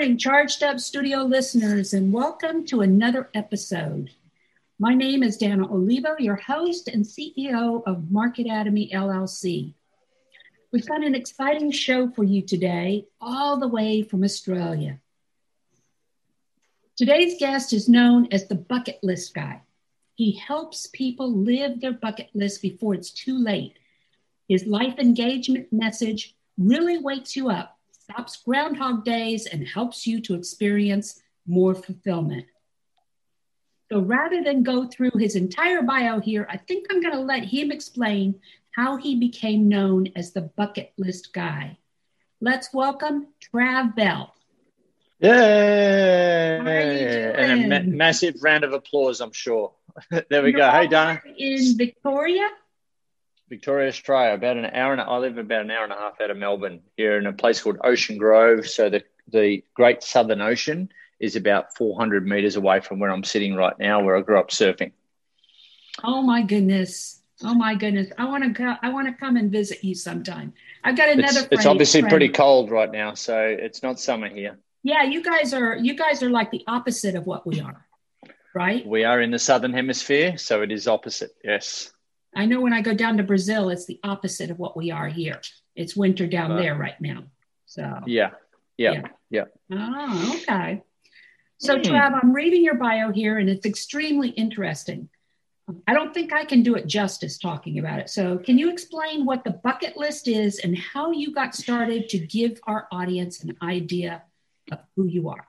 Morning, Charged Up Studio listeners, and welcome to another episode. My name is Dana Olivo, your host and CEO of Marketatomy LLC. We've got an exciting show for you today, all the way from Australia. Today's guest is known as the bucket list guy. He helps people live their bucket list before it's too late. His life engagement message really wakes you up stops Groundhog Days and helps you to experience more fulfillment. So rather than go through his entire bio here, I think I'm going to let him explain how he became known as the bucket list guy. Let's welcome Trav Bell. Yay! And a ma- massive round of applause, I'm sure. there we You're go. Hey, Donna. Dana. In Victoria? Victoria, Australia. About an hour and a, I live about an hour and a half out of Melbourne. Here in a place called Ocean Grove. So the the Great Southern Ocean is about 400 meters away from where I'm sitting right now, where I grew up surfing. Oh my goodness. Oh my goodness. I want to go, I want to come and visit you sometime. I've got another It's, it's obviously friend. pretty cold right now, so it's not summer here. Yeah, you guys are you guys are like the opposite of what we are. Right? We are in the southern hemisphere, so it is opposite. Yes. I know when I go down to Brazil, it's the opposite of what we are here. It's winter down Right. there right now. So Yeah. Yeah. Yeah. Yeah. Oh, okay. So, Hmm. Trav, I'm reading your bio here and it's extremely interesting. I don't think I can do it justice talking about it. So, can you explain what the bucket list is and how you got started to give our audience an idea of who you are?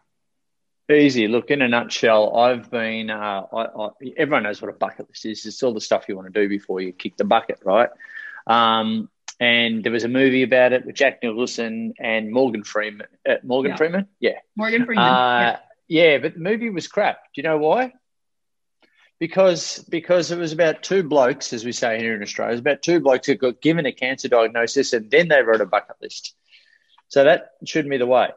Easy. Look, in a nutshell, I've been. Uh, I, I, everyone knows what a bucket list is. It's all the stuff you want to do before you kick the bucket, right? Um, and there was a movie about it with Jack Nicholson and Morgan Freeman. Uh, Morgan Yeah. Freeman, yeah, Morgan Freeman. uh, yeah. But the movie was crap. Do you know why? Because because it was about two blokes, as we say here in Australia, it was about two blokes who got given a cancer diagnosis, and then they wrote a bucket list. So that shouldn't be the way.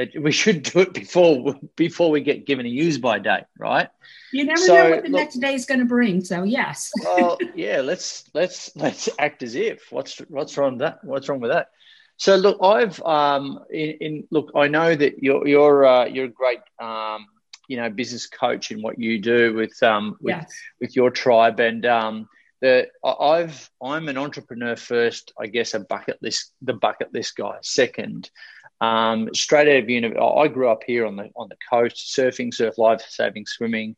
It, we should do it before before we get given a use by date, right? you never so, know what the look- next day is going to bring. So, yes. Well, yeah. Let's let's let's act as if. What's what's wrong with that? What's wrong with that? So look, I've um in, in look, I know that you're you're uh, you're a great um you know business coach in what you do with um with yes. with your tribe and um the I've I'm an entrepreneur first, I guess a bucket list the bucket list guy second. Um, straight out of uni, I grew up here on the on the coast, surfing, surf life saving, swimming.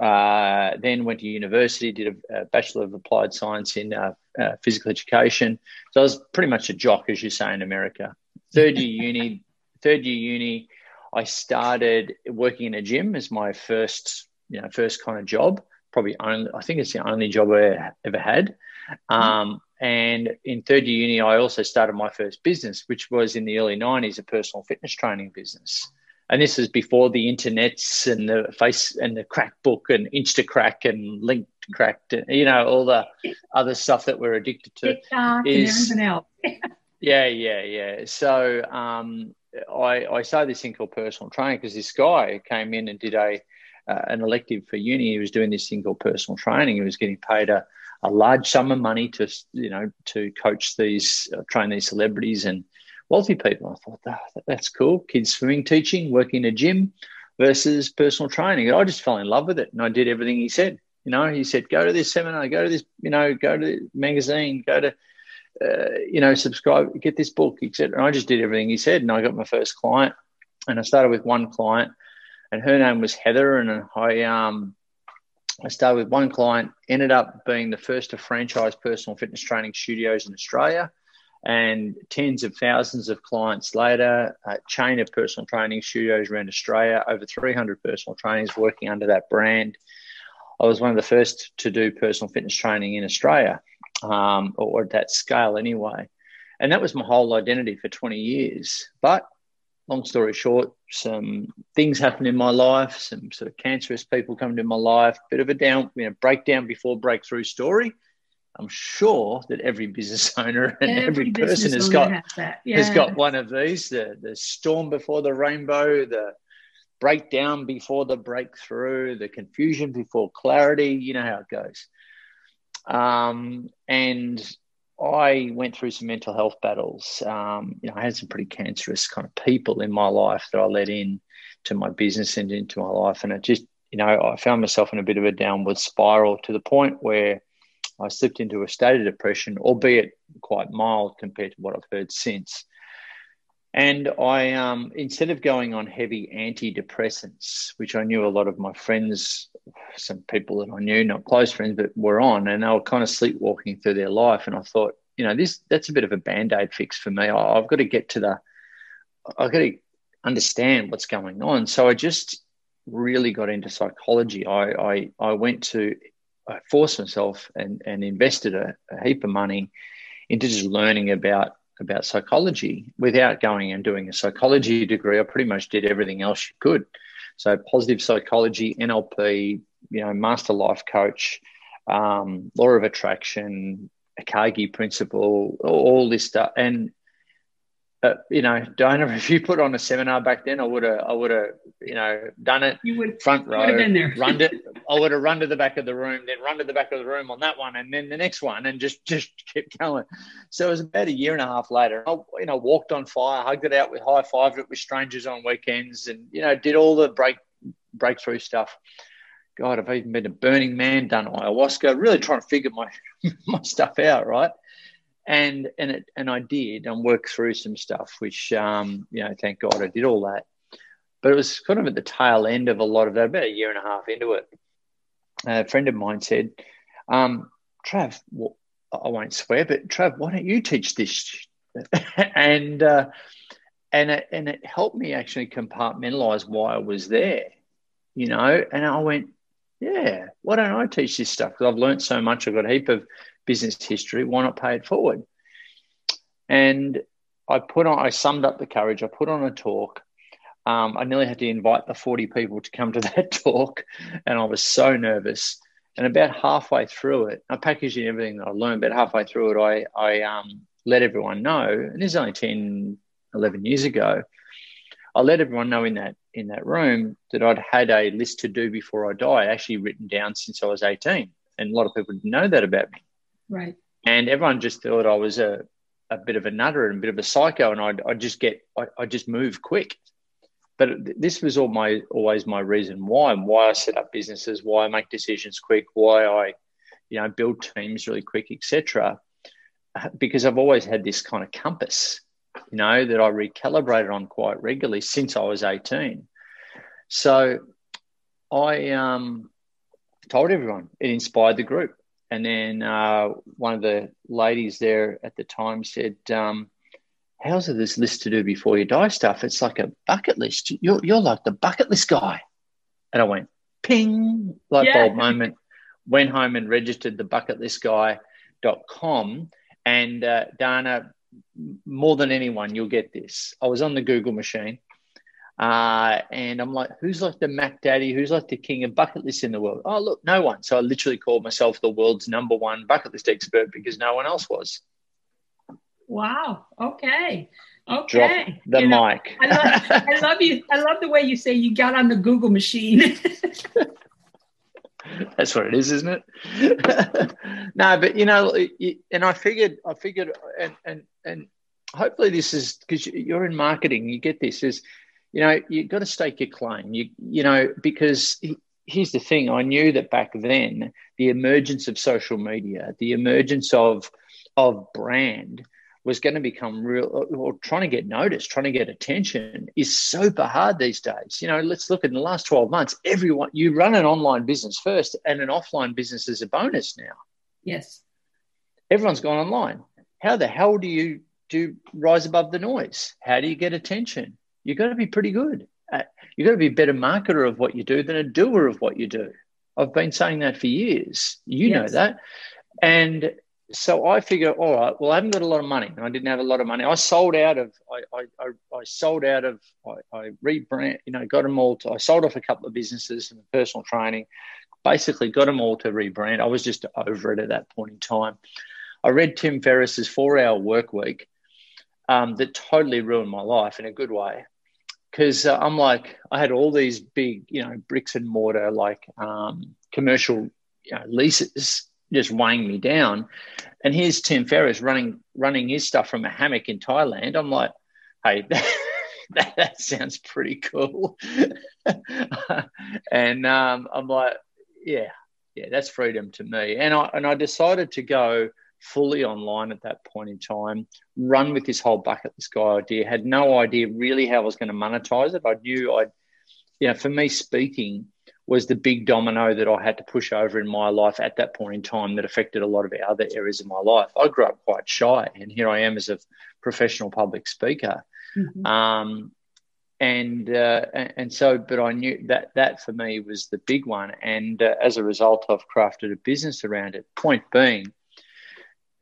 Uh, then went to university, did a, a bachelor of applied science in uh, uh, physical education. So I was pretty much a jock, as you say in America. Third year uni, third year uni, I started working in a gym as my first, you know, first kind of job. Probably only, I think it's the only job I ever had. Um, and in third year uni, I also started my first business, which was in the early '90s, a personal fitness training business. And this is before the internets and the face and the crack book and Instacrack and linked cracked, you know, all the other stuff that we're addicted to. TikTok is- and everything else. Yeah, yeah, yeah. So um, I, I started this thing called personal training because this guy came in and did a uh, an elective for uni. He was doing this thing called personal training. He was getting paid a, a large sum of money to you know to coach these, uh, train these celebrities and wealthy people. I thought that, that's cool. Kids swimming teaching, working in a gym versus personal training. And I just fell in love with it, and I did everything he said. You know, he said, go to this seminar, go to this, you know, go to the magazine, go to uh, you know, subscribe, get this book, etc. And I just did everything he said, and I got my first client. And I started with one client, and her name was Heather, and I um, I started with one client, ended up being the first to franchise personal fitness training studios in Australia. And tens of thousands of clients later, a chain of personal training studios around Australia, over 300 personal trainers working under that brand. I was one of the first to do personal fitness training in Australia, um, or at that scale anyway. And that was my whole identity for 20 years. But long story short, some things happened in my life, some sort of cancerous people come into my life, bit of a down, you know, breakdown before breakthrough story. I'm sure that every business owner and every, every person has got has, yeah. has got one of these: the the storm before the rainbow, the breakdown before the breakthrough, the confusion before clarity. You know how it goes. Um, and I went through some mental health battles. Um, you know, I had some pretty cancerous kind of people in my life that I let in to my business and into my life, and it just, you know, I found myself in a bit of a downward spiral to the point where I slipped into a state of depression, albeit quite mild compared to what I've heard since. And I, um, instead of going on heavy antidepressants, which I knew a lot of my friends, some people that I knew, not close friends, but were on, and they were kind of sleepwalking through their life. And I thought, you know, this that's a bit of a band aid fix for me. I, I've got to get to the, I've got to understand what's going on. So I just really got into psychology. I I, I went to, I forced myself and and invested a, a heap of money into just learning about about psychology without going and doing a psychology degree. I pretty much did everything else you could. So positive psychology, NLP, you know, master life coach, um, law of attraction, Ikigai principle, all this stuff. And uh, you know, Donna, if you put on a seminar back then, I would have, I would have, you know, done it. You would front row, been there. run it. I would have run to the back of the room, then run to the back of the room on that one, and then the next one, and just just kept going. So it was about a year and a half later. I, you know, walked on fire, hugged it out with high fived it with strangers on weekends, and you know, did all the break breakthrough stuff. God, I've even been a Burning Man, done ayahuasca, really trying to figure my my stuff out, right? and and it and I did and worked through some stuff, which um, you know, thank God I did all that. But it was kind of at the tail end of a lot of that, about a year and a half into it. A friend of mine said, um, "Trav, well, I won't swear, but Trav, why don't you teach this?" and uh, and it, and it helped me actually compartmentalize why I was there, you know. And I went, "Yeah, why don't I teach this stuff? Because I've learned so much. I've got a heap of business history. Why not pay it forward? And I put on, I summed up the courage. I put on a talk. Um, I nearly had to invite the 40 people to come to that talk. And I was so nervous. And about halfway through it, I packaged in everything that I learned, but halfway through it, I, I um, let everyone know, and this is only 10, 11 years ago, I let everyone know in that in that room that I'd had a list to do before I die, actually written down since I was 18. And a lot of people didn't know that about me. Right. And everyone just thought I was a, a bit of a nutter and a bit of a psycho, and I'd, I'd just get, I, I just move quick. But this was all my always my reason why, and why I set up businesses, why I make decisions quick, why I, you know, build teams really quick, etc. Because I've always had this kind of compass, you know, that I recalibrated on quite regularly since I was 18. So I um, told everyone it inspired the group. And then uh, one of the ladies there at the time said, um, "How's this list to do before you die stuff? It's like a bucket list. You're you're like the bucket list guy." And I went, "Ping!" Light yeah. bulb moment. Went home and registered the bucketlistguy.com. And uh, Dana, more than anyone, you'll get this. I was on the Google machine uh, and I'm like, who's like the Mac Daddy? Who's like the king of bucket lists in the world? Oh, look, no one. So I literally called myself the world's number one bucket list expert because no one else was. Wow. Okay. Okay. Drop the you mic. Know, I, love, I love you. I love the way you say you got on the Google machine. That's what it is, isn't it? no, but you know, and I figured, I figured, and and and hopefully this is because you're in marketing, you get this is you know, you've got to stake your claim. You, you know, because here's the thing I knew that back then, the emergence of social media, the emergence of, of brand was going to become real or trying to get noticed, trying to get attention is super hard these days. You know, let's look at in the last 12 months, everyone, you run an online business first and an offline business is a bonus now. Yes. Everyone's gone online. How the hell do you do rise above the noise? How do you get attention? You've got to be pretty good. You've got to be a better marketer of what you do than a doer of what you do. I've been saying that for years. You yes. know that. And so I figure, all right, well, I haven't got a lot of money, and I didn't have a lot of money. I sold out of, I, I, I, sold out of, I, I rebrand, you know, got them all to, I sold off a couple of businesses and personal training, basically got them all to rebrand. I was just over it at that point in time. I read Tim Ferriss's Four Hour Work Week, um, that totally ruined my life in a good way, because uh, I'm like, I had all these big, you know, bricks and mortar like um, commercial you know, leases just weighing me down. And here's Tim Ferriss running running his stuff from a hammock in Thailand. I'm like, hey, that, that sounds pretty cool. and um, I'm like, yeah, yeah, that's freedom to me. And I and I decided to go fully online at that point in time, run with this whole bucket list guy idea. Had no idea really how I was going to monetize it. I knew I'd, you know, for me speaking was the big domino that I had to push over in my life at that point in time that affected a lot of other areas of my life. I grew up quite shy, and here I am as a professional public speaker. Mm-hmm. Um, and uh, and so, but I knew that that for me was the big one, and uh, as a result, I've crafted a business around it. Point being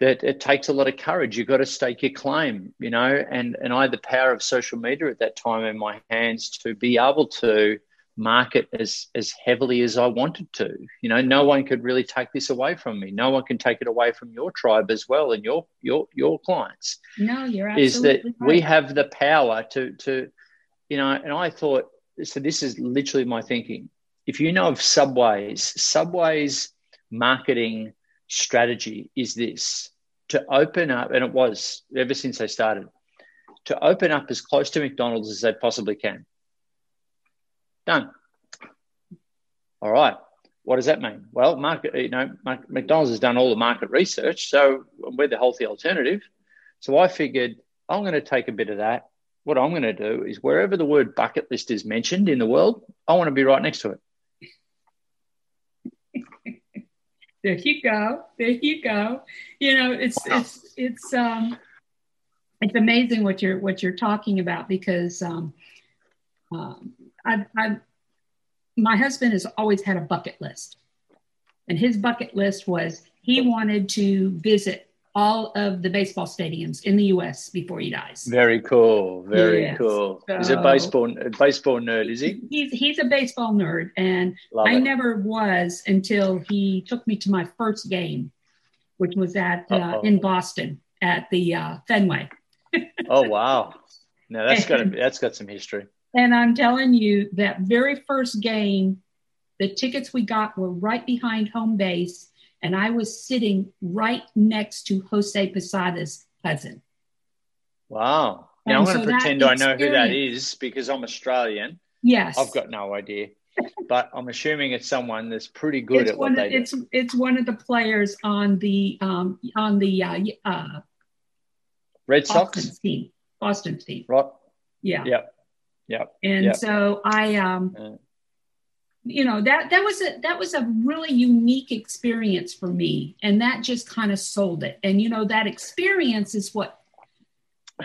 that it takes a lot of courage. You've got to stake your claim, you know, and and I had the power of social media at that time in my hands to be able to market as as heavily as I wanted to. You know, no one could really take this away from me. No one can take it away from your tribe as well and your your your clients. No, you're absolutely is that right. we have the power to to you know, and I thought so this is literally my thinking. If you know of Subway's, Subway's marketing strategy is this to open up, and it was ever since they started, to open up as close to McDonald's as they possibly can Done. All right. What does that mean? Well, market, you know, McDonald's has done all the market research, so we're the healthy alternative. So I figured I'm going to take a bit of that. What I'm going to do is wherever the word bucket list is mentioned in the world, I want to be right next to it. there you go. There you go. You know, it's wow. it's it's um it's amazing what you're what you're talking about because um, um I've, I've, my husband has always had a bucket list. And his bucket list was he wanted to visit all of the baseball stadiums in the U.S. before he dies. Very cool. Very yes. cool. So, he's a baseball a baseball nerd, is he? He's he's a baseball nerd, and Love I it. never was until he took me to my first game, which was at uh, in Boston at the uh, Fenway. oh wow! Now that's got a, that's got some history. And I'm telling you, that very first game, the tickets we got were right behind home base, and I was sitting right next to Jose Posada's cousin. Wow. Now and I'm going to pretend I know who that is because I'm Australian. Yes. I've got no idea. but I'm assuming it's someone that's pretty good it's at what they do. It's it's one of the players on the um on the uh, uh Red Boston Sox team. Boston team. Right. Yeah. Yep. Yeah. And yep. so I um yeah. you know that that was a that was a really unique experience for me and that just kind of sold it. And you know that experience is what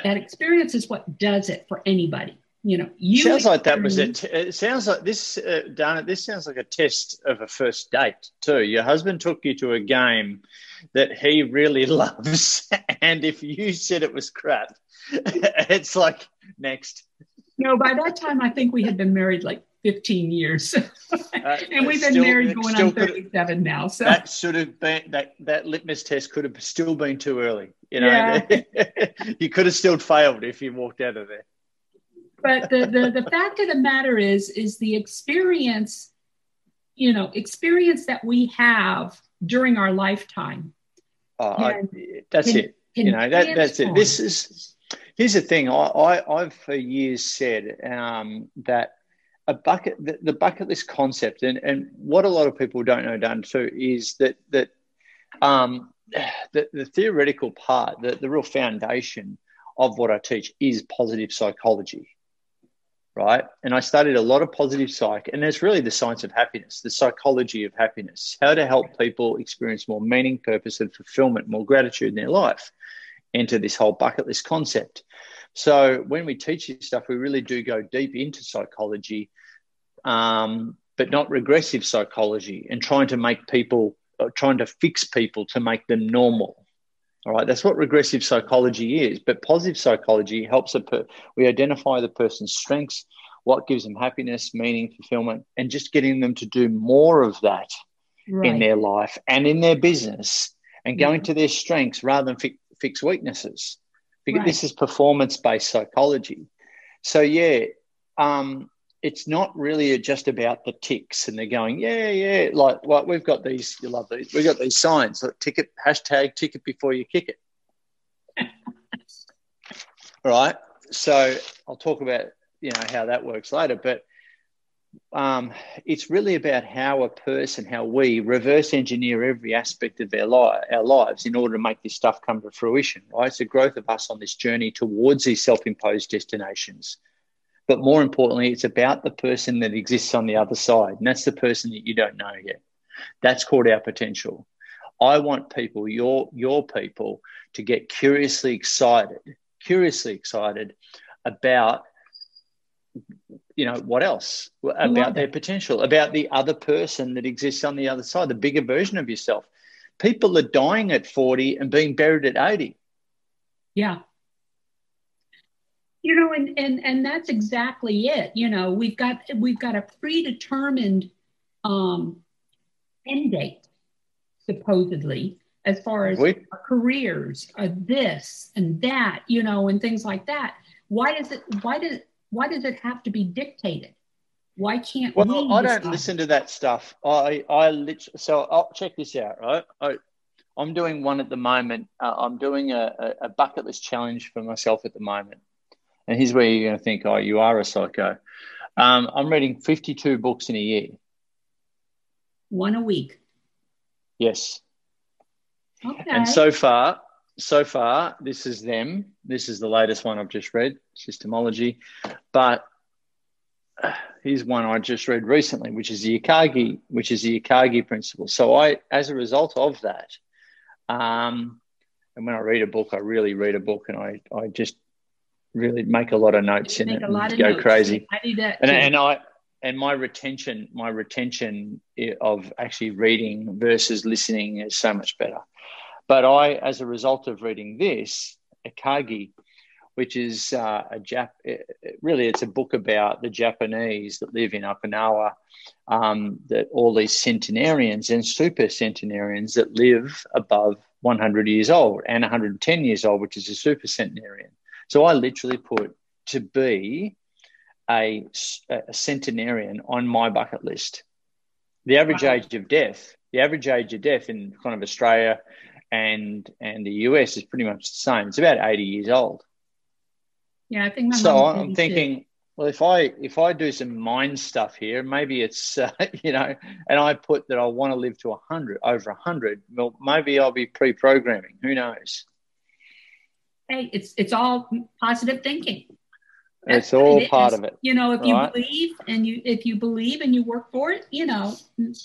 that experience is what does it for anybody. You know, you sounds like that was it. It sounds like this, uh, Dana. This sounds like a test of a first date too. Your husband took you to a game that he really loves, and if you said it was crap, it's like next no, by that time, I think we had been married like 15 years. uh, and we've been still, married going on 37 now. So that should have been that that litmus test could have still been too early. You know, yeah. you could have still failed if you walked out of there. But the, the the fact of the matter is, is the experience, you know, experience that we have during our lifetime. Uh, I, that's can, it. Can you know, that, that's it. This is Here's the thing: I, I have for years said um, that a bucket, the, the, bucket list concept, and, and what a lot of people don't know, done too, is that that um, the, the theoretical part, the, the real foundation of what I teach is positive psychology, right? And I studied a lot of positive psych, and it's really the science of happiness, the psychology of happiness, how to help people experience more meaning, purpose, and fulfillment, more gratitude in their life. Enter this whole bucket list concept. So when we teach this stuff, we really do go deep into psychology, um, but not regressive psychology, and trying to make people, uh, trying to fix people to make them normal. All right, that's what regressive psychology is. But positive psychology helps a per- we identify the person's strengths, what gives them happiness, meaning, fulfillment, and just getting them to do more of that right. in their life and in their business, and going yeah. to their strengths rather than fi- fix weaknesses. Because right. this is performance based psychology. So yeah, um, it's not really just about the ticks and they're going, yeah, yeah, like well, we've got these, you love these, we've got these signs, like ticket, hashtag ticket before you kick it. right. So I'll talk about, you know, how that works later, but um, it's really about how a person, how we reverse engineer every aspect of our, li- our lives in order to make this stuff come to fruition, right? It's the growth of us on this journey towards these self imposed destinations. But more importantly, it's about the person that exists on the other side. And that's the person that you don't know yet. That's called our potential. I want people, your, your people, to get curiously excited, curiously excited about you know what else about their potential about the other person that exists on the other side the bigger version of yourself. People are dying at 40 and being buried at 80 yeah. You know and and and that's exactly it. You know we've got we've got a predetermined um end date supposedly as far as we, careers uh, this and that you know and things like that. Why does it why does why does it have to be dictated why can't well we Well, i don't listen to that stuff i i literally so i'll check this out right I, i'm doing one at the moment uh, i'm doing a, a bucket list challenge for myself at the moment and here's where you're going to think, oh, you are a psycho. Um, I'm reading 52 books in a year. One a week. Yes. Okay. And so far, so far, this is them. This is the latest one I've just read, Systemology. But uh, here's one I just read recently, which is the Ikigai, which is the Ikigai principle. So I, as a result of that, um, and when I read a book, I really read a book, and I, I just really make a lot of notes in it and go notes. crazy. I do that. And, and, I and my retention, my retention of actually reading versus listening is so much better. But I, as a result of reading this, Ikigai, which is uh, a Jap, really it's a book about the Japanese that live in Okinawa, um, that all these centenarians and super centenarians that live above 100 years old and 110 years old, which is a super centenarian. So I literally put to be a, a centenarian on my bucket list. The average wow. age of death, the average age of death in kind of Australia and and the US is pretty much the same. It's about 80 years old. Yeah, I think so. I'm thinking, well, if I if I do some mind stuff here, maybe it's uh, you know, and I put that I want to live to 100 over 100. Well, maybe I'll be pre-programming. Who knows? hey, it's it's all positive thinking. That's it's all it part of it. You know, if you believe and you if you believe and you work for it, you know,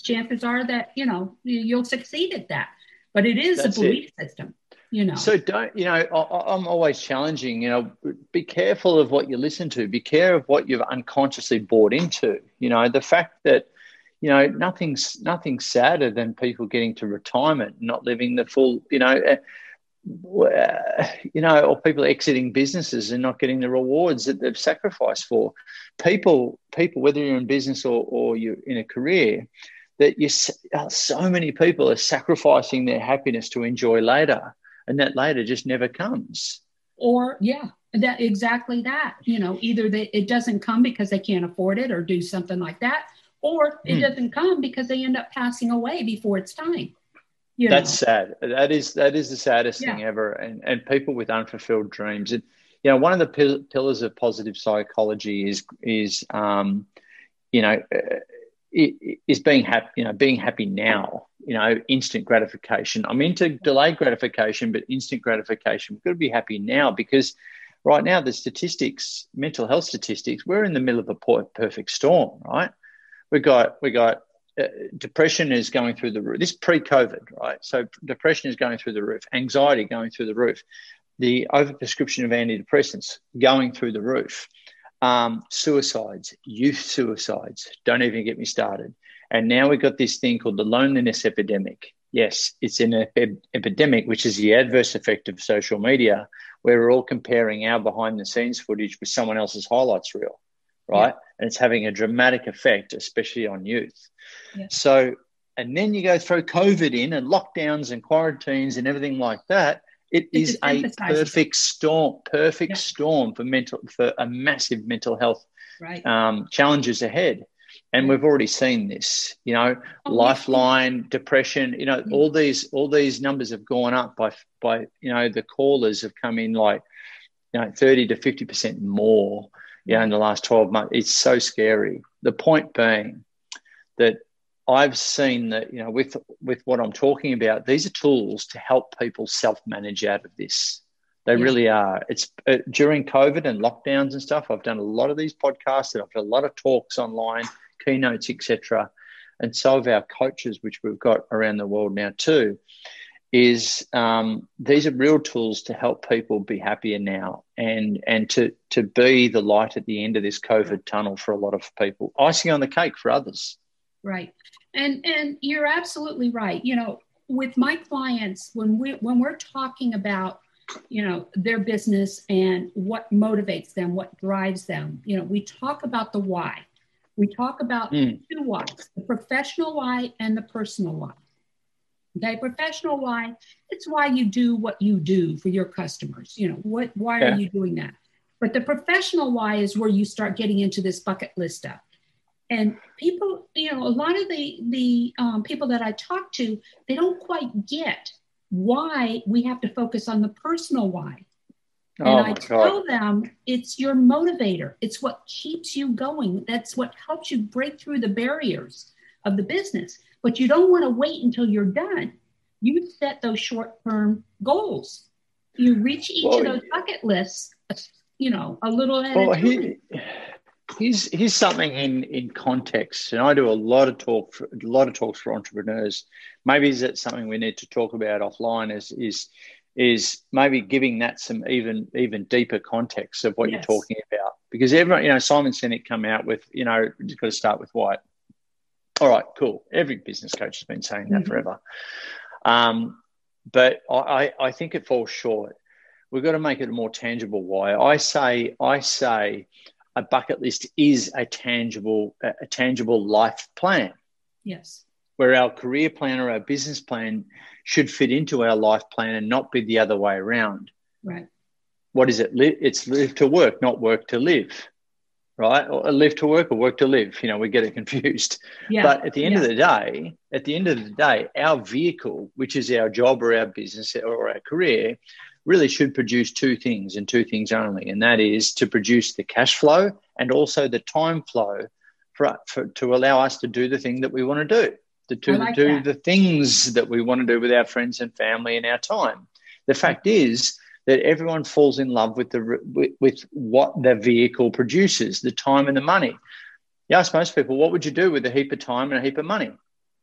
chances are that you know you'll succeed at that. But it is That's a belief it. system. You know. So don't you know? I, I'm always challenging. You know, be careful of what you listen to. Be careful of what you've unconsciously bought into. You know, the fact that you know nothing's nothing's sadder than people getting to retirement, not living the full. You know eh, you know, or people exiting businesses and not getting the rewards that they've sacrificed for. People, people, whether you're in business or, or you're in a career, that you uh, so many people are sacrificing their happiness to enjoy later, and that later just never comes. Or yeah, that exactly that. You know, either they, it doesn't come because they can't afford it or do something like that, or it mm. doesn't come because they end up passing away before it's time. You That's know. sad. That is that is the saddest yeah. thing ever. And and people with unfulfilled dreams. And you know, one of the pil- pillars of positive psychology is is um, you know, uh, is being happy. You know, being happy now. You know, instant gratification. I'm into delayed gratification, but instant gratification. We've got to be happy now because right now the statistics, mental health statistics, we're in the middle of a perfect storm, right? We got we got uh, depression is going through the roof. This pre-COVID, right? So depression is going through the roof, anxiety going through the roof, the overprescription of antidepressants going through the roof, um, suicides, youth suicides. Don't even get me started. And now we've got this thing called the loneliness epidemic. Yes, it's an ep- epidemic, which is the adverse effect of social media, where we're all comparing our behind the scenes footage with someone else's highlights reel, right? Yeah. And it's having a dramatic effect, especially on youth. Yeah. So, and then you go throw COVID in and lockdowns and quarantines and everything like that. It, it is a perfect storm, perfect yeah. storm for mental for a massive mental health right. um, challenges ahead. And we've already seen this, you know, oh, lifeline, depression, you know, all these all these numbers have gone up by by you know the callers have come in like you know 30 to 50 percent more, you know, in the last 12 months. It's so scary. The point being that I've seen that, you know, with with what I'm talking about, these are tools to help people self-manage out of this. They yeah. really are. It's uh, during COVID and lockdowns and stuff. I've done a lot of these podcasts and I've done a lot of talks online keynotes, etc. And so have our coaches, which we've got around the world now too, is um, these are real tools to help people be happier now and and to to be the light at the end of this COVID tunnel for a lot of people. Icing on the cake for others. Right. And and you're absolutely right. You know, with my clients, when we when we're talking about you know their business and what motivates them what drives them you know we talk about the why we talk about mm. two whys the professional why and the personal why. Okay, professional why, it's why you do what you do for your customers. You know, what why yeah. are you doing that? But the professional why is where you start getting into this bucket list stuff. And people, you know, a lot of the the um, people that I talk to, they don't quite get why we have to focus on the personal why. And oh I tell God. them it's your motivator. It's what keeps you going. That's what helps you break through the barriers of the business. But you don't want to wait until you're done. You set those short term goals. You reach each well, of those bucket lists, you know, a little at well, a time. He, here's here's something in in context, and I do a lot of talk, for, a lot of talks for entrepreneurs. Maybe is that something we need to talk about offline? Is is is maybe giving that some even even deeper context of what yes. you're talking about. Because everyone you know Simon Sinek come out with you know you've got to start with why all right cool. Every business coach has been saying that mm-hmm. forever. Um, but I, I think it falls short. We've got to make it a more tangible why. I say I say a bucket list is a tangible a tangible life plan. Yes where our career plan or our business plan should fit into our life plan and not be the other way around. Right. What is it? It's live to work, not work to live. Right? Or uh, live to work or work to live. You know, we get it confused. Yeah. But at the end yeah. of the day, at the end of the day, our vehicle, which is our job or our business or our career, really should produce two things and two things only. And that is to produce the cash flow and also the time flow for, for to allow us to do the thing that we want to do to, to like do that. the things that we want to do with our friends and family and our time. The fact is that everyone falls in love with the with, with what the vehicle produces, the time and the money. You ask most people, what would you do with a heap of time and a heap of money?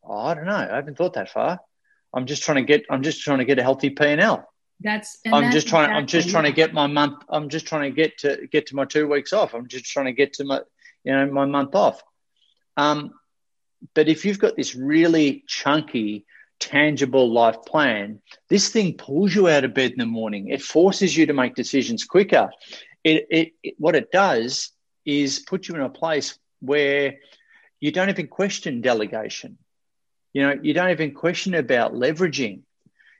Oh, I don't know. I haven't thought that far. I'm just trying to get. I'm just trying to get a healthy P and L. That's. I'm that's just trying. Exactly, I'm just trying to get my month. I'm just trying to get to get to my two weeks off. I'm just trying to get to my, you know, my month off. Um, but if you've got this really chunky, tangible life plan, this thing pulls you out of bed in the morning. It forces you to make decisions quicker. It, it, it, what it does is put you in a place where you don't even question delegation. You know, you don't even question about leveraging,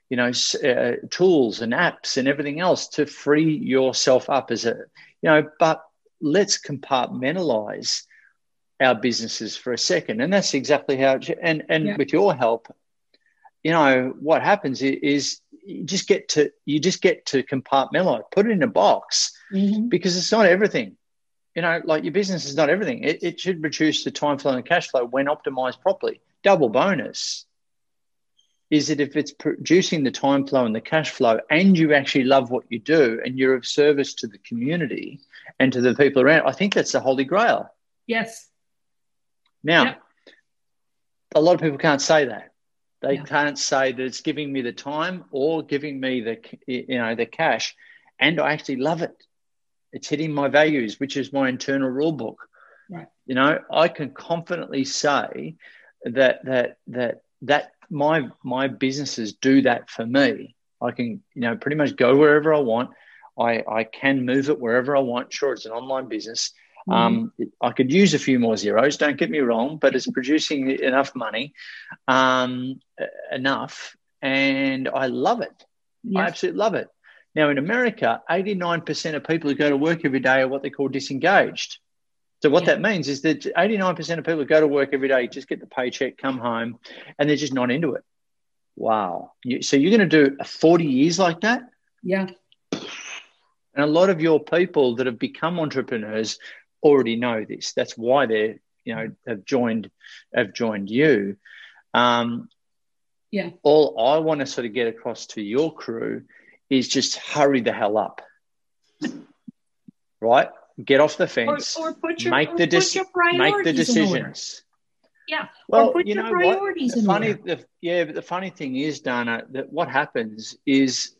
you know, uh, tools and apps and everything else to free yourself up as a, you know, but let's compartmentalize our businesses for a second. And that's exactly how, it, and, and yeah. with your help, you know, what happens is you just get to, you just get to compartmentalize, put it in a box mm-hmm. because it's not everything. You know, like your business is not everything. It, it should produce the time flow and cash flow when optimized properly. Double bonus. is that if it's producing the time flow and the cash flow and you actually love what you do and you're of service to the community and to the people around, I think that's the holy grail. Yes. Now, yep. a lot of people can't say that. They yeah. can't say that it's giving me the time or giving me the you know the cash, and I actually love it. It's hitting my values, which is my internal rule book. Right. You know, I can confidently say that that that that my my businesses do that for me. I can, you know, pretty much go wherever I want. I, I can move it wherever I want. Sure, it's an online business. Mm-hmm. Um, I could use a few more zeros, don't get me wrong, but it's producing enough money, um, enough, and I love it. Yes. I absolutely love it. Now, in America, 89% of people who go to work every day are what they call disengaged. So what yeah. that means is that 89% of people who go to work every day just get the paycheck, come home, and they're just not into it. Wow. You, so you're going to do 40 years like that? Yeah. And a lot of your people that have become entrepreneurs already know this. That's why they're, you know, have joined have joined you. Um, yeah. All I want to sort of get across to your crew is just hurry the hell up. right? get off the fence, or, or your, make the de- make the decisions. Yeah. Well, you know what? The funny, the, yeah, but the funny thing is, Dana, that what happens is,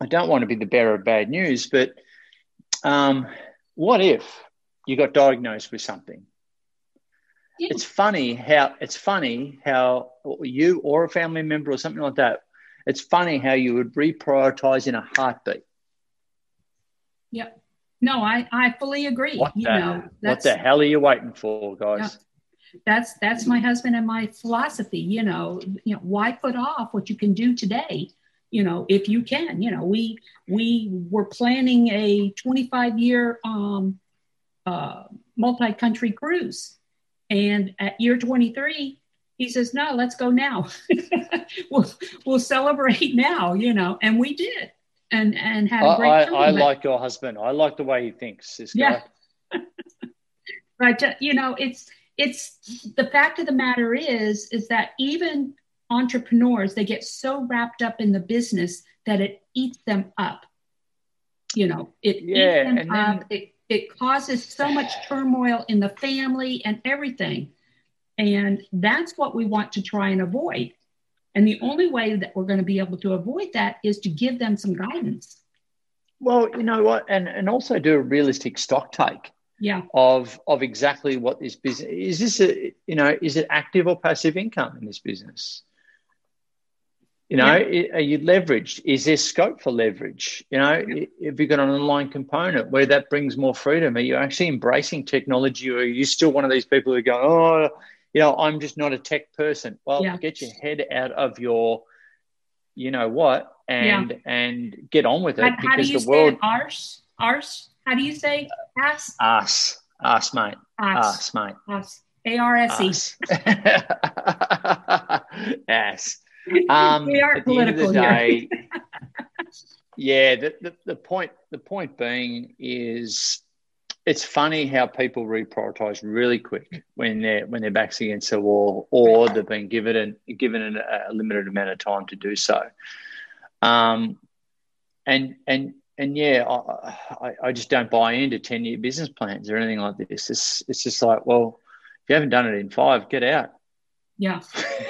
I don't want to be the bearer of bad news, but um, what if you got diagnosed with something? Yeah. It's funny how it's funny how you or a family member or something like that. It's funny how you would reprioritize in a heartbeat. Yep. No, I, I fully agree. What, you the, know, what the hell are you waiting for, guys? Yeah, that's that's my husband and my philosophy. You know, you know, why put off what you can do today? You know, if you can. You know, we we were planning a 25 year um, uh, multi country cruise, and at year 23, he says, "No, let's go now. we'll we'll celebrate now." You know, and we did and and had a great I, I, I like your husband. I like the way he thinks. This guy. Yeah. but uh, you know, it's it's the fact of the matter is is that even entrepreneurs they get so wrapped up in the business that it eats them up. You know, it yeah, eats them up. Then, it it causes so much turmoil in the family and everything. And that's what we want to try and avoid. And the only way that we're going to be able to avoid that is to give them some guidance. Well, you know what, and and also do a realistic stock take. Yeah. Of of exactly what this business is. This a you know is it active or passive income in this business? You know, yeah. are you leveraged? Is there scope for leverage? You know, yeah. if you've got an online component where that brings more freedom, are you actually embracing technology, or are you still one of these people who go, oh, you know, I'm just not a tech person. Well, yeah. get your head out of your, you know what, and and get on with it how, because how the world. Arse, arse. How do you say ass? Ass, ass, mate. Ass, mate. Ass. A R S E. Ass. Um, we are political day, yeah, the, the, the point the point being is it's funny how people reprioritize really quick when they're when their backs against the wall or they've been given an, given an, a limited amount of time to do so. Um, and and and yeah, I, I just don't buy into ten year business plans or anything like this. It's it's just like, well, if you haven't done it in five, get out. Yeah,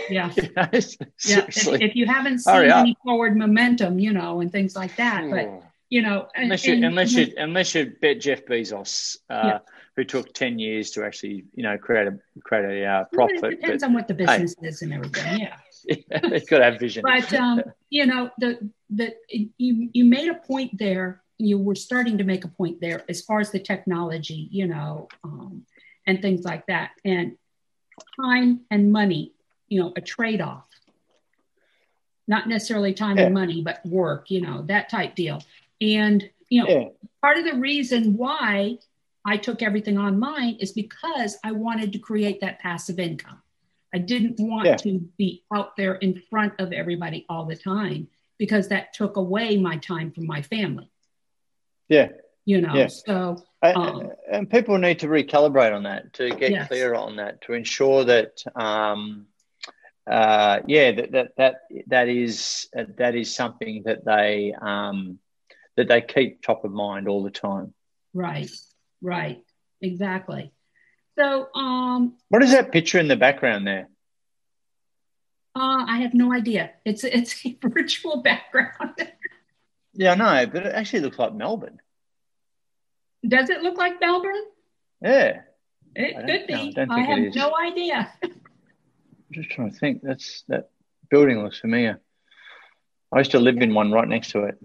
yeah, yeah. If, if, you haven't seen any forward momentum, you know, and things like that, but you know, and, unless you and, unless you unless you bet Jeff Bezos, uh, yeah. who took ten years to actually you know create a create a uh, profit. Well, it depends but, on what the business hey. is and everything. Yeah, yeah they've got to have vision. But um, you know, the the you you made a point there. You were starting to make a point there as far as the technology, you know, um, and things like that, and time and money. You know, a trade off not necessarily time yeah. and money, but work, you know, that type deal. And, you know, yeah. part of the reason why I took everything online is because I wanted to create that passive income. I didn't want yeah. to be out there in front of everybody all the time because that took away my time from my family. Yeah. You know, so. Um, and people need to recalibrate on that to get yes. clear on that to ensure that um, uh, yeah, that, that that that is that is something that they um, that they keep top of mind all the time. Right, right, exactly. So, um, what is that picture in the background there? Uh, I have no idea. It's it's a virtual background. yeah, I know, but it actually looks like Melbourne. Does it look like Melbourne? Yeah. It could be. No, I, I have no idea. I'm just trying to think. That's that building looks familiar. I used to live in one right next to it.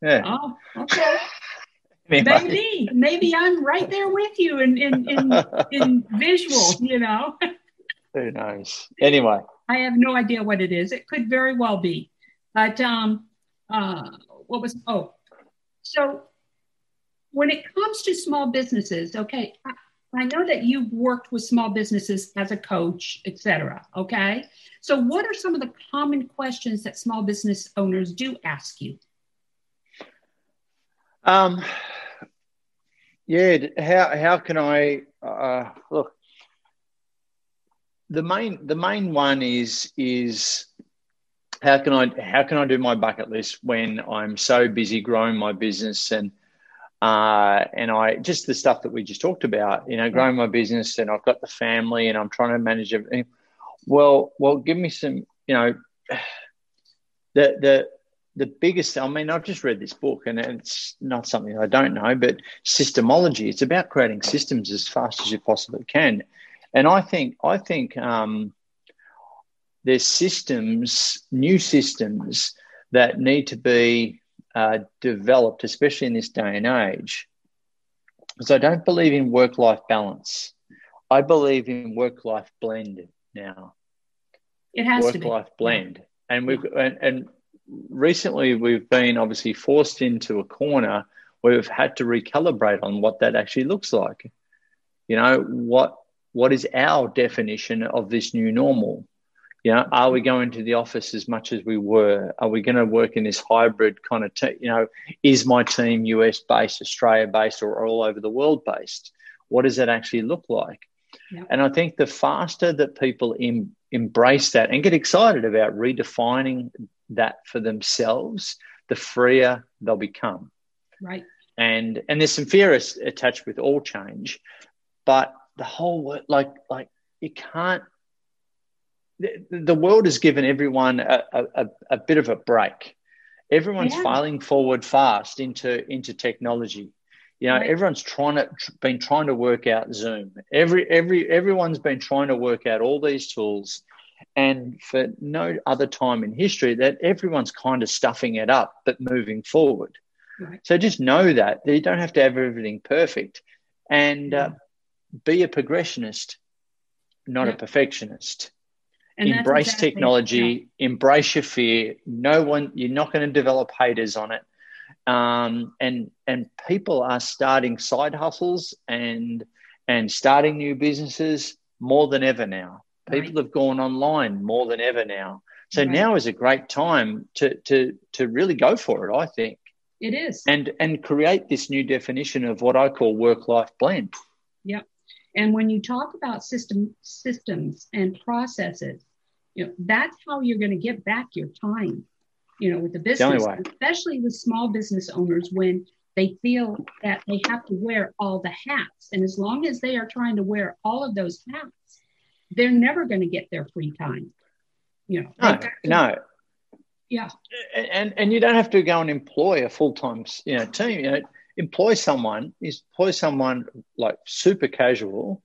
Yeah. Oh, okay. anyway. Maybe, maybe I'm right there with you in in in, in visual. You know. Who knows? Anyway. I have no idea what it is. It could very well be, but um, uh, what was oh, so when it comes to small businesses, okay, I, I know that you've worked with small businesses as a coach, etc. Okay, so what are some of the common questions that small business owners do ask you? Um, yeah, how how can I uh, look? The main the main one is is how can I how can I do my bucket list when I'm so busy growing my business and uh, and I just the stuff that we just talked about, you know, growing my business and I've got the family and I'm trying to manage everything. Well, well, give me some, you know, the the the biggest. I mean, I've just read this book and it's not something I don't know, but systemology. It's about creating systems as fast as you possibly can, and I think I think um, there's systems, new systems that need to be uh, developed, especially in this day and age, because I don't believe in work life balance. I believe in work life blend now. It has work life blend, and we've and, and recently we've been obviously forced into a corner where we've had to recalibrate on what that actually looks like. You know what what is our definition of this new normal? You know, are we going to the office as much as we were? Are we going to work in this hybrid kind of, te- you know, is my team US based, Australia based, or all over the world based? What does that actually look like? Yep. And I think the faster that people em- embrace that and get excited about redefining that for themselves, the freer they'll become. Right. And and there's some fear attached with all change, but the whole work, like like you can't the, world has given everyone a, a, a bit of a break. Everyone's yeah. filing forward fast into into technology. You know, right. everyone's trying to been trying to work out Zoom. Every every everyone's been trying to work out all these tools, and for no other time in history that everyone's kind of stuffing it up, but moving forward. Right. So just know that you don't have to have everything perfect, and uh, be a progressionist, not yeah. a perfectionist. And embrace exactly, technology, yeah. embrace your fear. No one, you're not going to develop haters on it. Um, and and people are starting side hustles and and starting new businesses more than ever now. People right. have gone online more than ever now. So right. now is a great time to to to really go for it. I think it is, and and create this new definition of what I call work life blend. Yep. And when you talk about system systems and processes, you know, that's how you're going to get back your time, you know, with the business, especially with small business owners when they feel that they have to wear all the hats. And as long as they are trying to wear all of those hats, they're never going to get their free time. You know, no, to, no. Yeah. And and you don't have to go and employ a full time you know team. You know, employ someone, employ someone like super casual,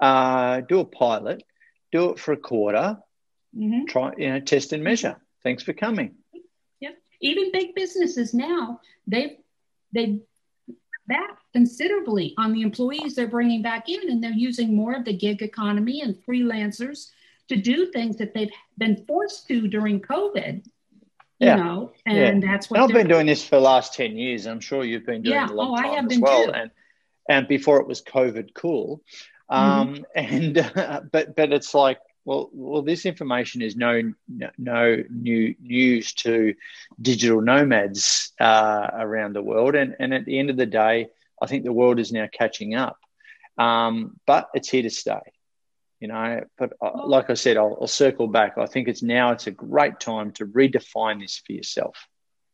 uh, do a pilot, do it for a quarter, mm-hmm. try, you know, test and measure. Thanks for coming. Yeah. Even big businesses now, they've, they've back considerably on the employees they're bringing back in, and they're using more of the gig economy and freelancers to do things that they've been forced to during COVID yeah. you know, and yeah. that's what and I've been doing this for the last 10 years. I'm sure you've been doing yeah. it a long oh, time I have as well. Too. And, and before it was COVID cool. Um, mm-hmm. and, uh, but, but it's like, well, well, this information is no, no new news to digital nomads uh, around the world. And, and at the end of the day, I think the world is now catching up. Um, but it's here to stay. you know. But uh, like I said, I'll, I'll circle back. I think it's now it's a great time to redefine this for yourself.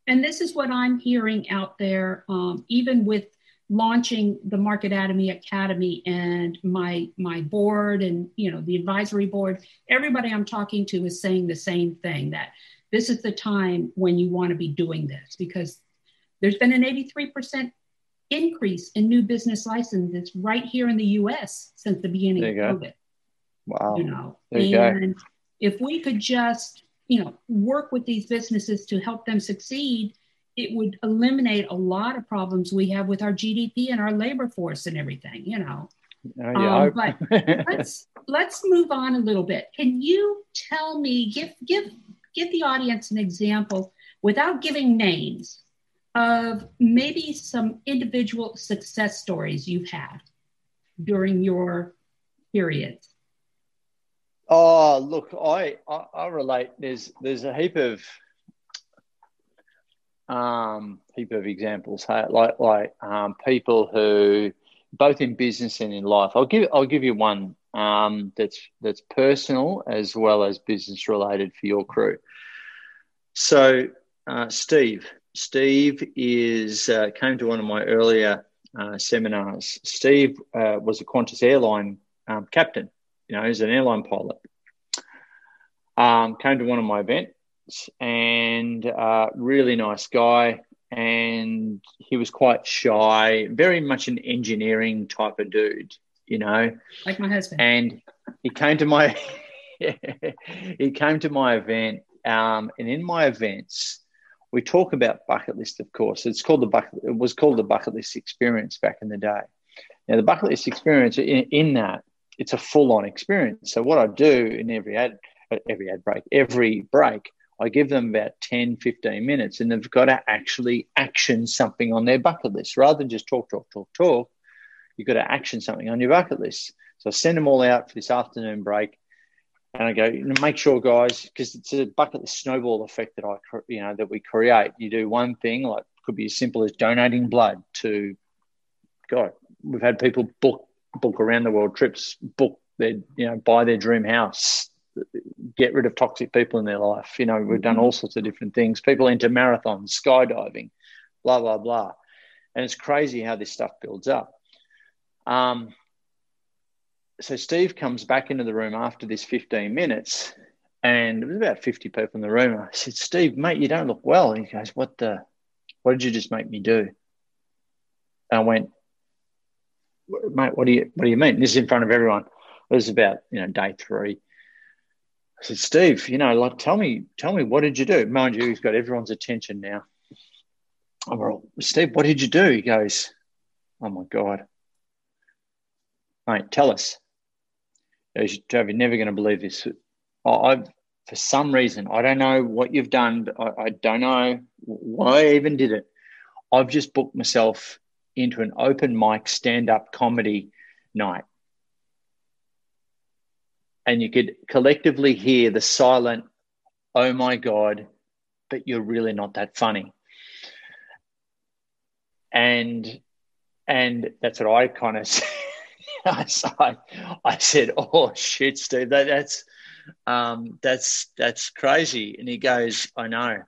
And this is what I'm hearing out there, um, even with launching the Marketatomy Academy academy and my my board and you know the advisory board. Everybody I'm talking to is saying the same thing that this is the time when you want to be doing this because there's been an 83% increase in new business licenses right here in the US since the beginning of go. COVID. Wow. You know, you and go. if we could just, you know, work with these businesses to help them succeed, it would eliminate a lot of problems we have with our GDP and our labor force and everything, you know. Uh, yeah, um, but let's let's move on a little bit. Can you tell me, give give give the audience an example without giving names of maybe some individual success stories you've had during your periods? Oh, look, I, I, I relate. There's there's a heap of um, heap of examples, like like um, people who both in business and in life. I'll give I'll give you one um, that's that's personal as well as business related for your crew. So, uh, Steve, Steve is uh, came to one of my earlier uh, seminars. Steve uh, was a Qantas airline um, captain. You know, he's an airline pilot. Um, came to one of my events and uh, really nice guy. And he was quite shy, very much an engineering type of dude. You know, like my husband. And he came to my he came to my event, um, and in my events we talk about bucket list, of course. It's called the bucket. It was called the bucket list experience back in the day. Now, the bucket list experience in, in that it's a full on experience. So what I do in every ad, every ad break, every break, I give them about 10, 15 minutes, and they've got to actually action something on their bucket list rather than just talk, talk, talk, talk. You've got to action something on your bucket list. So I send them all out for this afternoon break. And I go, make sure, guys, because it's a bucket list snowball effect that I, you know, that we create. You do one thing, like could be as simple as donating blood to, God, we've had people book book around the world trips, book their, you know, buy their dream house, get rid of toxic people in their life. You know, we've done all sorts of different things. People into marathons, skydiving, blah blah blah, and it's crazy how this stuff builds up. Um, so Steve comes back into the room after this 15 minutes, and there was about 50 people in the room. I said, Steve, mate, you don't look well. And he goes, What the what did you just make me do? And I went, mate, what do you what do you mean? This is in front of everyone. It was about, you know, day three. I said, Steve, you know, like tell me, tell me what did you do? Mind you, he's got everyone's attention now. I'm Steve, what did you do? He goes, Oh my God. Mate, tell us. Joe, you're never going to believe this. I've, for some reason, I don't know what you've done, but I, I don't know why I even did it. I've just booked myself into an open mic stand up comedy night. And you could collectively hear the silent, oh my God, but you're really not that funny. And and that's what I kind of I, I said, "Oh shit, Steve, that, that's um, that's that's crazy." And he goes, "I know,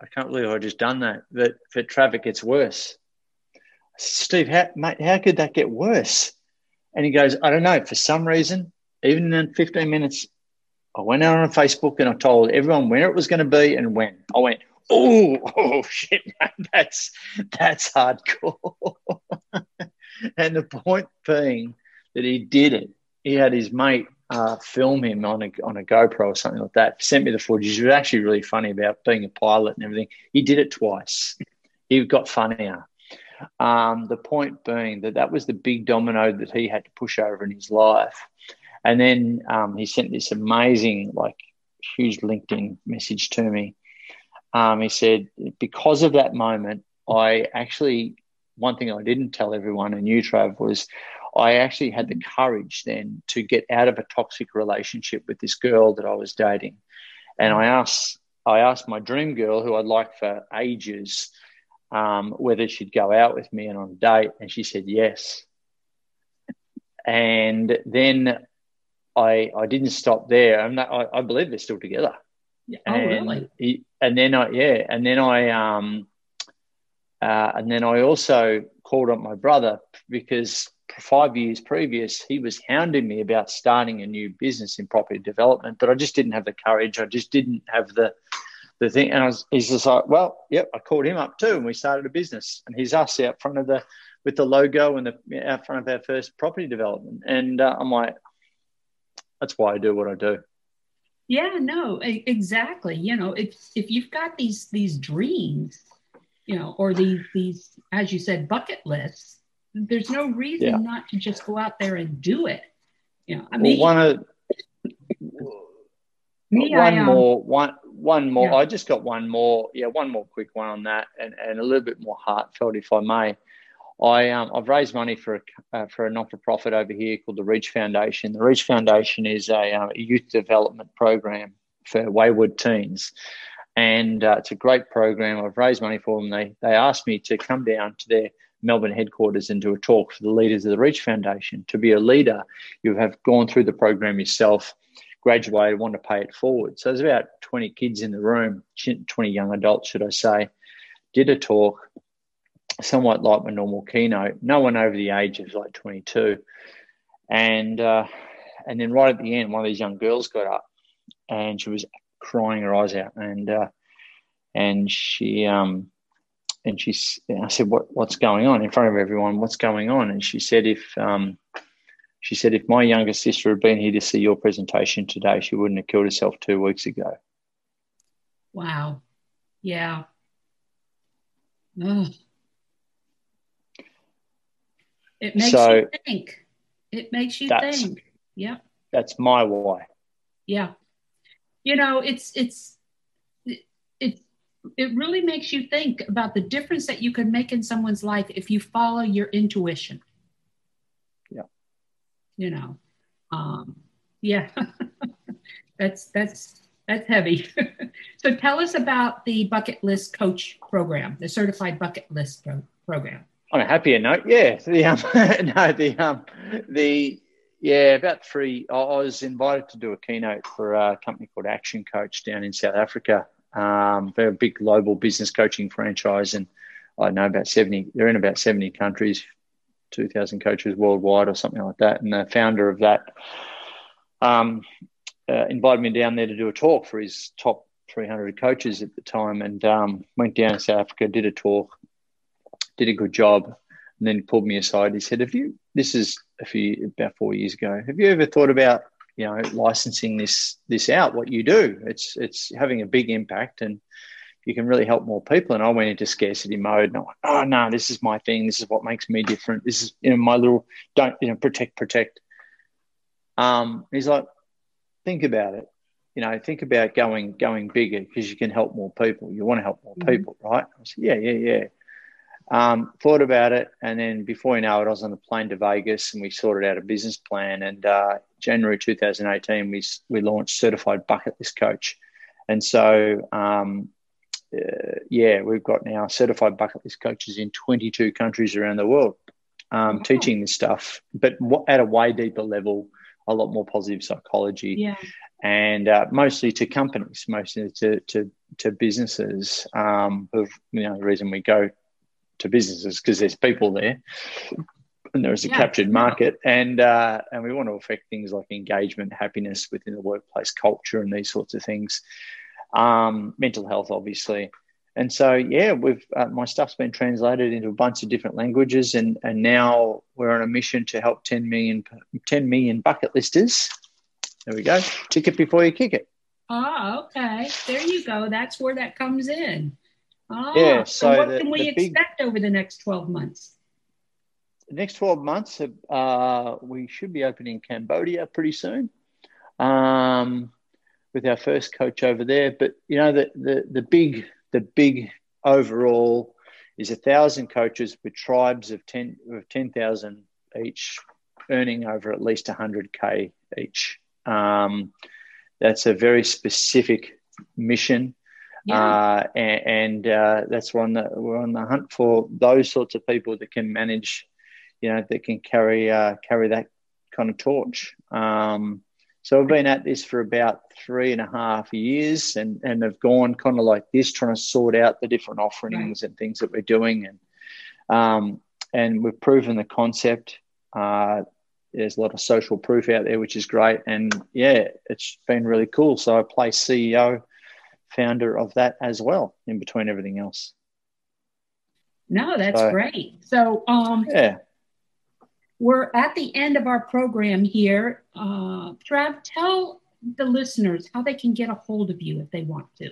I can't believe I just done that. But for traffic gets worse." Said, Steve, how, mate, how could that get worse? And he goes, "I don't know. For some reason, even in 15 minutes, I went out on Facebook and I told everyone where it was going to be and when. I went, oh, oh shit, that's that's hardcore. and the point being that he did it. He had his mate uh, film him on a on a GoPro or something like that. Sent me the footage. It was actually really funny about being a pilot and everything. He did it twice. He got funnier. Um, the point being that that was the big domino that he had to push over in his life. And then um, he sent this amazing, like, huge LinkedIn message to me. Um, he said, because of that moment, I actually one thing I didn't tell everyone in Trav, was I actually had the courage then to get out of a toxic relationship with this girl that I was dating. And I asked, I asked my dream girl, who I'd liked for ages, um, whether she'd go out with me and on a date, and she said yes. And then I I didn't stop there. I'm not, I, I believe they're still together. Yeah. Oh, and really? He, and then I yeah, and then I um, uh, and then I also called up my brother because five years previous he was hounding me about starting a new business in property development, but I just didn't have the courage. I just didn't have the the thing. And I was, he's just like, well, yep. I called him up too, and we started a business. And he's us out front of the with the logo and the out front of our first property development. And uh, I'm like, that's why I do what I do. Yeah, no, exactly. You know, if if you've got these these dreams, you know, or these these as you said bucket lists, there's no reason yeah. not to just go out there and do it. You know, I mean, well, one of me, one I, um, more one one more. Yeah. I just got one more. Yeah, one more quick one on that, and, and a little bit more heartfelt, if I may. I um, I've raised money for a uh, for a not for profit over here called the Reach Foundation. The Reach Foundation is a, uh, a youth development program for wayward teens, and uh, it's a great program. I've raised money for them. They they asked me to come down to their Melbourne headquarters and do a talk for the leaders of the Reach Foundation. To be a leader, you have gone through the program yourself, graduated, want to pay it forward. So there's about 20 kids in the room, 20 young adults, should I say, did a talk somewhat like my normal keynote. No one over the age of like 22, and uh, and then right at the end, one of these young girls got up, and she was crying her eyes out, and uh, and she um and she I said what what's going on in front of everyone? What's going on? And she said if um she said if my younger sister had been here to see your presentation today, she wouldn't have killed herself two weeks ago. Wow. Yeah. Ugh. It makes so you think. It makes you think. Yeah. That's my why. Yeah. You know, it's it's it, it it really makes you think about the difference that you can make in someone's life if you follow your intuition. Yeah. You know. Um yeah. that's that's that's heavy. so tell us about the bucket list coach program, the certified bucket list pro- program on a happier note, yeah, the um, no, the um, the yeah, about three. I was invited to do a keynote for a company called Action Coach down in South Africa. Um, they're a big global business coaching franchise, and I know about seventy. They're in about seventy countries, two thousand coaches worldwide, or something like that. And the founder of that um, uh, invited me down there to do a talk for his top 300 coaches at the time, and um, went down to South Africa, did a talk, did a good job, and then pulled me aside. He said, "Have you? This is a few about four years ago. Have you ever thought about you know licensing this this out? What you do? It's it's having a big impact and." You can really help more people. And I went into scarcity mode and I went, oh no, this is my thing. This is what makes me different. This is you know my little don't you know protect protect. Um, he's like, think about it you know, think about going going bigger because you can help more people. You want to help more mm-hmm. people, right? I said, yeah, yeah, yeah. Um, thought about it, and then before you know it, I was on the plane to Vegas, and we sorted out a business plan. And uh, January 2018, we we launched Certified Bucket List Coach, and so um, uh, yeah, we've got now certified bucket list coaches in 22 countries around the world, um, teaching this stuff, but at a way deeper level, a lot more positive psychology, yeah. and uh, mostly to companies, mostly to to, to businesses. Um, you know, the reason we go to businesses because there's people there and there is a yeah. captured market and uh, and we want to affect things like engagement happiness within the workplace culture and these sorts of things. Um, mental health obviously. And so yeah we've uh, my stuff's been translated into a bunch of different languages and and now we're on a mission to help 10 million 10 million bucket listers. There we go. Tick it before you kick it. Oh okay. There you go. That's where that comes in Ah, yeah. So, what the, can we expect over the next 12 months? The next 12 months, uh, we should be opening Cambodia pretty soon um, with our first coach over there. But, you know, the, the, the big, the big overall is a thousand coaches with tribes of 10 of 10,000 each earning over at least 100k each. Um, that's a very specific mission yeah. Uh, and, and uh, that's we're on the we're on the hunt for those sorts of people that can manage, you know, that can carry uh, carry that kind of torch. Um, So I've been at this for about three and a half years and, and have gone kind of like this, trying to sort out the different offerings right. and things that we're doing. And, um, and we've proven the concept. Uh, there's a lot of social proof out there, which is great. And yeah, it's been really cool. So I play CEO, founder of that as well, in between everything else. No, that's so, great. So, um, yeah, we're at the end of our program here. Uh, Trav, tell the listeners how they can get a hold of you if they want to.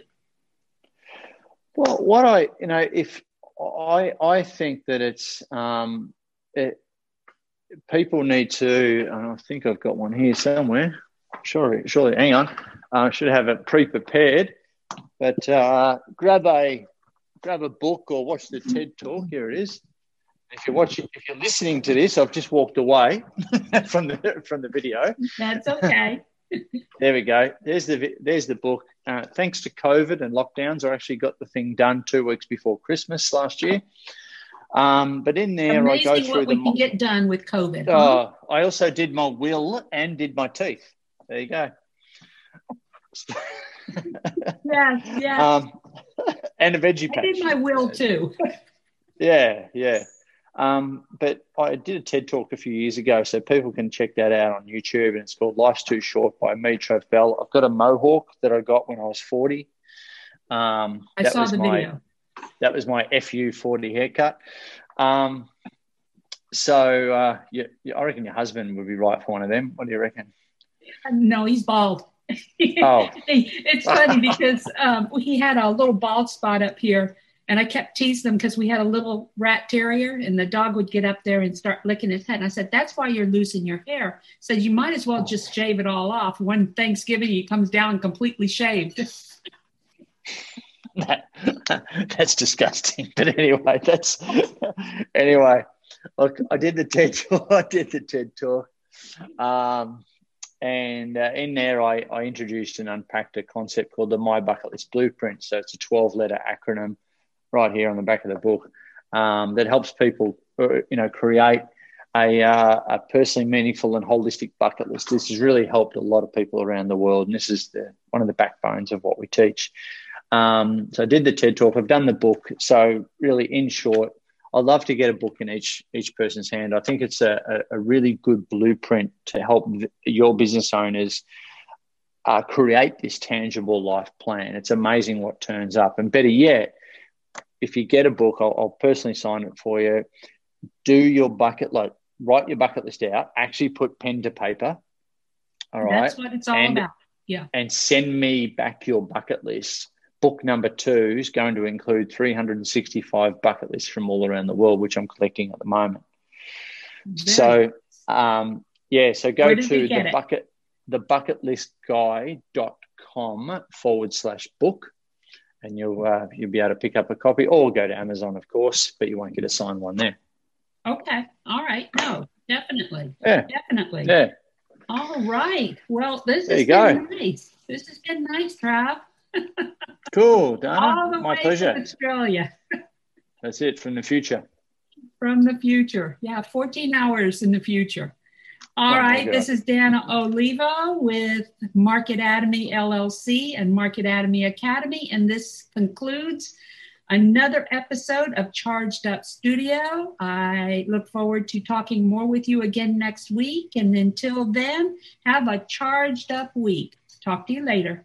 Well, what I, you know, if I, I think that it's, um, it, people need to, I think I've got one here somewhere. Surely, surely, hang on. I uh, should have it pre-prepared, but uh, grab a grab a book or watch the TED talk. Here it is if you're watching, if you're listening to this, I've just walked away from the from the video. That's okay. there we go. There's the there's the book. Uh, thanks to COVID and lockdowns, I actually got the thing done two weeks before Christmas last year. Um, but in there, Amazing I go through what the. We can get done with COVID. Oh, I also did my will and did my teeth. There you go. Yeah, yeah. Um, and a veggie patch. I did my will too. yeah, yeah. Um, but I did a TED talk a few years ago, so people can check that out on YouTube. And it's called Life's Too Short by me, Trav Bell. I've got a mohawk that I got when I was 40. Um, I saw the my, video. That was my FU 40 haircut. Um, so uh, you, I reckon your husband would be right for one of them. What do you reckon? No, he's bald. Oh, it's funny because um, he had a little bald spot up here and I kept teasing him because we had a little rat terrier, and the dog would get up there and start licking his head. And I said, "That's why you're losing your hair." Said you might as well just shave it all off. One Thanksgiving, he comes down completely shaved. that, that's disgusting. But anyway, that's anyway. Look, I did the TED talk. I did the TED talk, um, and uh, in there, I, I introduced and unpacked a concept called the My Bucket List Blueprint. So it's a 12-letter acronym right here on the back of the book um, that helps people, uh, you know, create a, uh, a, personally meaningful and holistic bucket list. This has really helped a lot of people around the world, and this is the, one of the backbones of what we teach. Um, so I did the TED talk. I've done the book. So really, in short, I'd love to get a book in each each person's hand. I think it's a, a, really good blueprint to help your business owners uh, create this tangible life plan. It's amazing what turns up, and better yet, if you get a book, I'll, I'll personally sign it for you. Do your bucket like write your bucket list out. Actually, put pen to paper. All right, that's what it's all and, about. Yeah, and send me back your bucket list. Book number two is going to include 365 bucket lists from all around the world, which I'm collecting at the moment. Very so, um, yeah, so go to the it? bucket the bucketlistguy.com forward slash book and you'll uh, you'll be able to pick up a copy or go to Amazon, of course, but you won't get a signed one there. Okay. All right. No, definitely. Yeah. Definitely. Yeah. All right. Well, this there has been go. nice. This has been nice, Trav. Cool, Dana. My pleasure. Australia. That's it from the future. From the future. Yeah, 14 hours in the future. All oh right, this is Dana Oliva with Market Atomy LLC and Market Atomy Academy, and this concludes another episode of Charged Up Studio. I look forward to talking more with you again next week, and until then, have a charged up week. Talk to you later.